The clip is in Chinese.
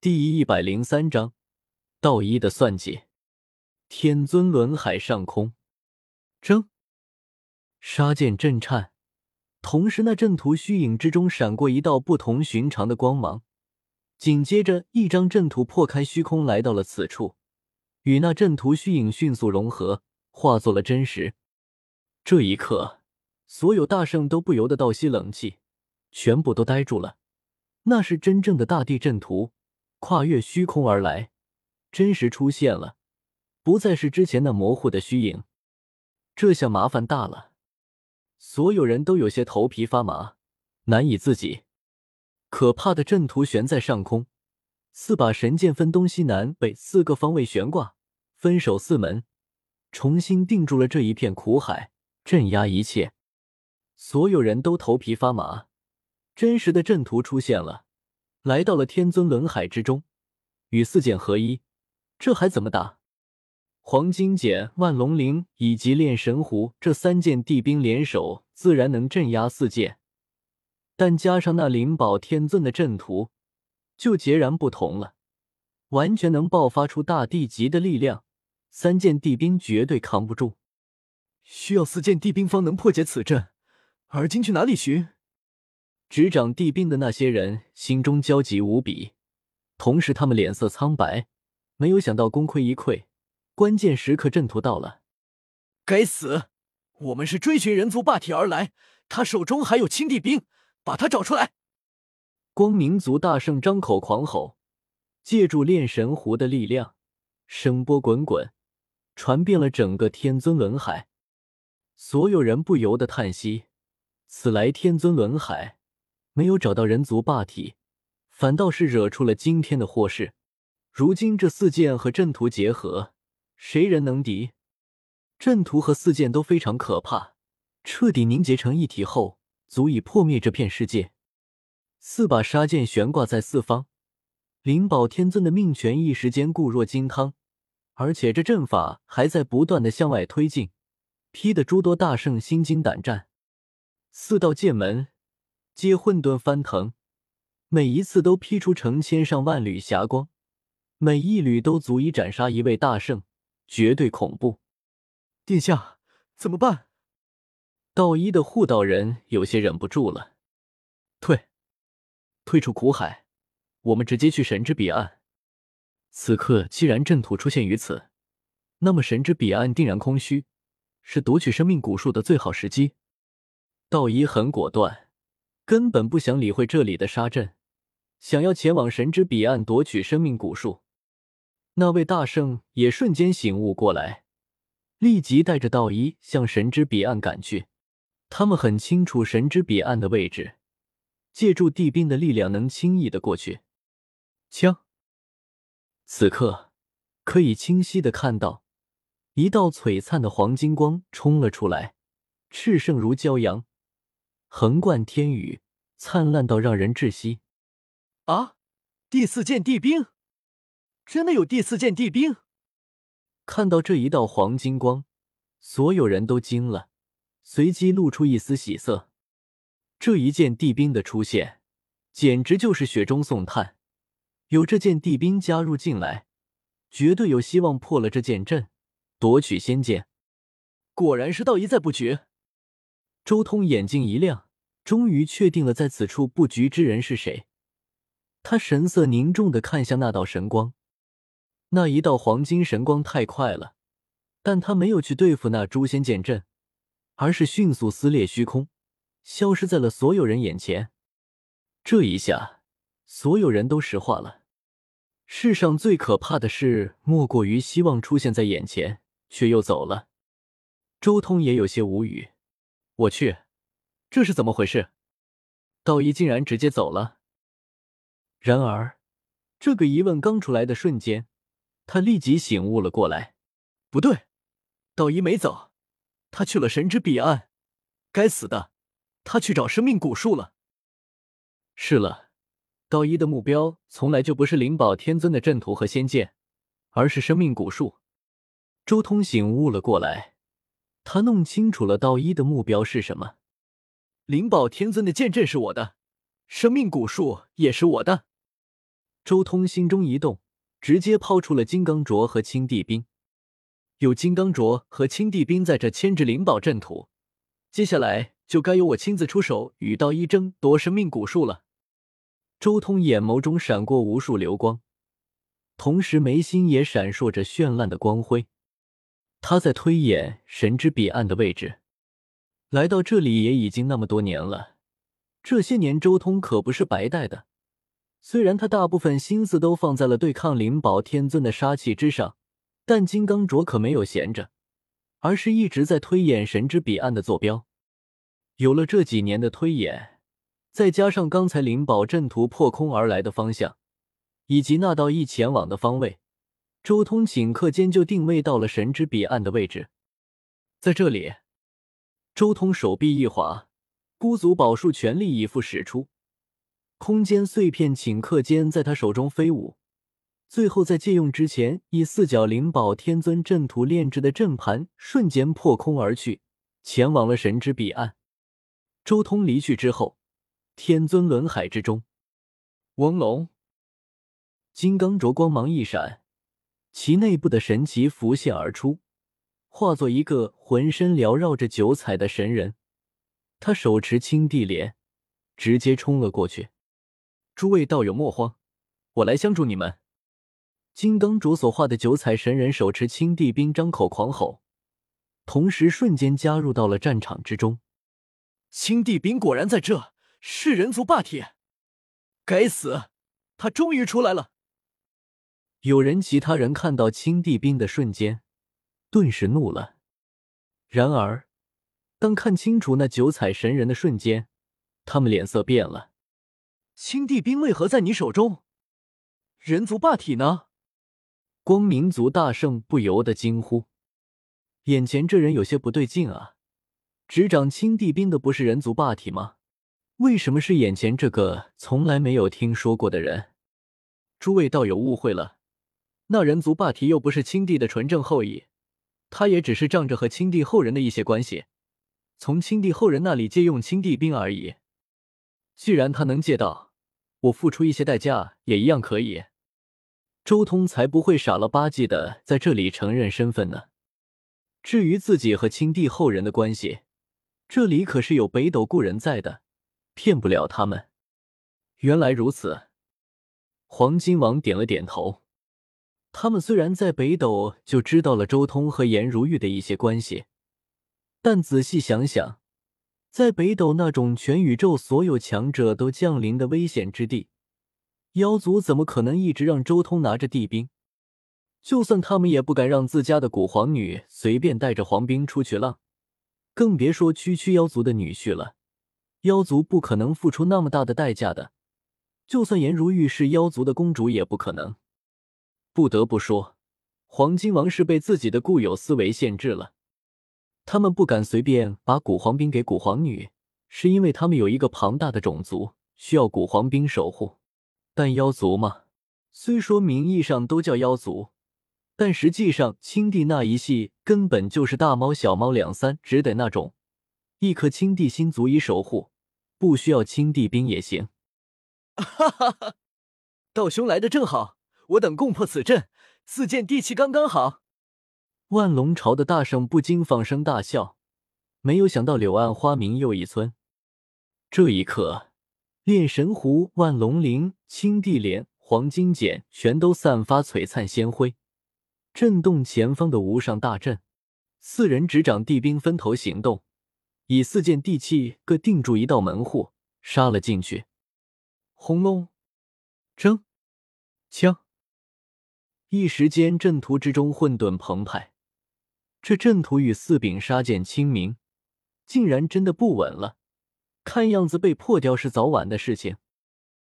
第一百零三章，道一的算计。天尊轮海上空，争，杀剑震颤，同时那阵图虚影之中闪过一道不同寻常的光芒，紧接着一张阵图破开虚空来到了此处，与那阵图虚影迅速融合，化作了真实。这一刻，所有大圣都不由得倒吸冷气，全部都呆住了。那是真正的大地阵图，跨越虚空而来，真实出现了，不再是之前那模糊的虚影。这下麻烦大了，所有人都有些头皮发麻，难以自己。可怕的阵图悬在上空，四把神剑分东西南北四个方位悬挂，分守四门，重新定住了这一片苦海。镇压一切，所有人都头皮发麻。真实的阵图出现了，来到了天尊轮海之中，与四剑合一，这还怎么打？黄金锏、万龙鳞以及炼神壶这三件地兵联手，自然能镇压四剑，但加上那灵宝天尊的阵图，就截然不同了，完全能爆发出大地级的力量，三件地兵绝对扛不住。需要四件地兵方能破解此阵，而今去哪里寻？执掌地兵的那些人心中焦急无比，同时他们脸色苍白，没有想到功亏一篑，关键时刻阵图到了。该死！我们是追寻人族霸体而来，他手中还有青帝兵，把他找出来！光明族大圣张口狂吼，借助炼神壶的力量，声波滚滚，传遍了整个天尊轮海。所有人不由得叹息：此来天尊轮海，没有找到人族霸体，反倒是惹出了惊天的祸事。如今这四剑和阵图结合，谁人能敌？阵图和四剑都非常可怕，彻底凝结成一体后，足以破灭这片世界。四把杀剑悬挂在四方，灵宝天尊的命权一时间固若金汤，而且这阵法还在不断的向外推进。劈得诸多大圣心惊胆战，四道剑门皆混沌翻腾，每一次都劈出成千上万缕霞光，每一缕都足以斩杀一位大圣，绝对恐怖。殿下怎么办？道一的护道人有些忍不住了，退，退出苦海，我们直接去神之彼岸。此刻既然阵土出现于此，那么神之彼岸定然空虚。是夺取生命古树的最好时机。道一很果断，根本不想理会这里的沙阵，想要前往神之彼岸夺取生命古树。那位大圣也瞬间醒悟过来，立即带着道一向神之彼岸赶去。他们很清楚神之彼岸的位置，借助地兵的力量能轻易的过去。枪，此刻可以清晰的看到。一道璀璨的黄金光冲了出来，炽盛如骄阳，横贯天宇，灿烂到让人窒息。啊！第四件地兵，真的有第四件地兵！看到这一道黄金光，所有人都惊了，随即露出一丝喜色。这一件地兵的出现，简直就是雪中送炭。有这件地兵加入进来，绝对有希望破了这剑阵。夺取仙剑，果然是道一在布局。周通眼睛一亮，终于确定了在此处布局之人是谁。他神色凝重的看向那道神光，那一道黄金神光太快了，但他没有去对付那诛仙剑阵，而是迅速撕裂虚空，消失在了所有人眼前。这一下，所有人都石化了。世上最可怕的事，莫过于希望出现在眼前。却又走了，周通也有些无语。我去，这是怎么回事？道一竟然直接走了。然而，这个疑问刚出来的瞬间，他立即醒悟了过来。不对，道一没走，他去了神之彼岸。该死的，他去找生命古树了。是了，道一的目标从来就不是灵宝天尊的阵图和仙剑，而是生命古树。周通醒悟了过来，他弄清楚了道一的目标是什么。灵宝天尊的剑阵是我的，生命古树也是我的。周通心中一动，直接抛出了金刚镯和青帝兵。有金刚镯和青帝兵在这牵制灵宝阵图，接下来就该由我亲自出手与道一争夺生命古树了。周通眼眸中闪过无数流光，同时眉心也闪烁着绚烂的光辉。他在推演神之彼岸的位置，来到这里也已经那么多年了。这些年，周通可不是白带的。虽然他大部分心思都放在了对抗灵宝天尊的杀气之上，但金刚镯可没有闲着，而是一直在推演神之彼岸的坐标。有了这几年的推演，再加上刚才灵宝阵图破空而来的方向，以及那道一前往的方位。周通顷刻间就定位到了神之彼岸的位置，在这里，周通手臂一滑，孤足宝术全力以赴使出，空间碎片顷刻间在他手中飞舞，最后在借用之前，以四角灵宝天尊阵图炼制的阵盘瞬间破空而去，前往了神之彼岸。周通离去之后，天尊轮海之中，翁龙。金刚镯光芒一闪。其内部的神奇浮现而出，化作一个浑身缭绕着九彩的神人。他手持青帝莲，直接冲了过去。诸位道友莫慌，我来相助你们。金刚镯所化的九彩神人手持青帝兵，张口狂吼，同时瞬间加入到了战场之中。青帝兵果然在这，是人族霸体。该死，他终于出来了。有人，其他人看到青帝兵的瞬间，顿时怒了。然而，当看清楚那九彩神人的瞬间，他们脸色变了。青帝兵为何在你手中？人族霸体呢？光明族大圣不由得惊呼：“眼前这人有些不对劲啊！执掌青帝兵的不是人族霸体吗？为什么是眼前这个从来没有听说过的人？”诸位道友误会了。那人族霸体又不是青帝的纯正后裔，他也只是仗着和青帝后人的一些关系，从青帝后人那里借用青帝兵而已。既然他能借到，我付出一些代价也一样可以。周通才不会傻了吧唧的在这里承认身份呢。至于自己和青帝后人的关系，这里可是有北斗故人在的，骗不了他们。原来如此，黄金王点了点头。他们虽然在北斗就知道了周通和颜如玉的一些关系，但仔细想想，在北斗那种全宇宙所有强者都降临的危险之地，妖族怎么可能一直让周通拿着帝兵？就算他们也不敢让自家的古皇女随便带着皇兵出去浪，更别说区区妖族的女婿了。妖族不可能付出那么大的代价的，就算颜如玉是妖族的公主，也不可能。不得不说，黄金王是被自己的固有思维限制了。他们不敢随便把古皇兵给古皇女，是因为他们有一个庞大的种族需要古皇兵守护。但妖族嘛，虽说名义上都叫妖族，但实际上青帝那一系根本就是大猫小猫两三只的那种，一颗青帝心足以守护，不需要青帝兵也行。哈哈哈，道兄来的正好。我等攻破此阵，自见地气刚刚好。万龙朝的大圣不禁放声大笑，没有想到柳暗花明又一村。这一刻，炼神壶、万龙鳞、青帝莲、黄金锏全都散发璀璨仙辉，震动前方的无上大阵。四人执掌地兵，分头行动，以四件地气各定住一道门户，杀了进去。轰隆，铮，枪。一时间，阵图之中混沌澎湃。这阵图与四柄杀剑清明，竟然真的不稳了。看样子被破掉是早晚的事情。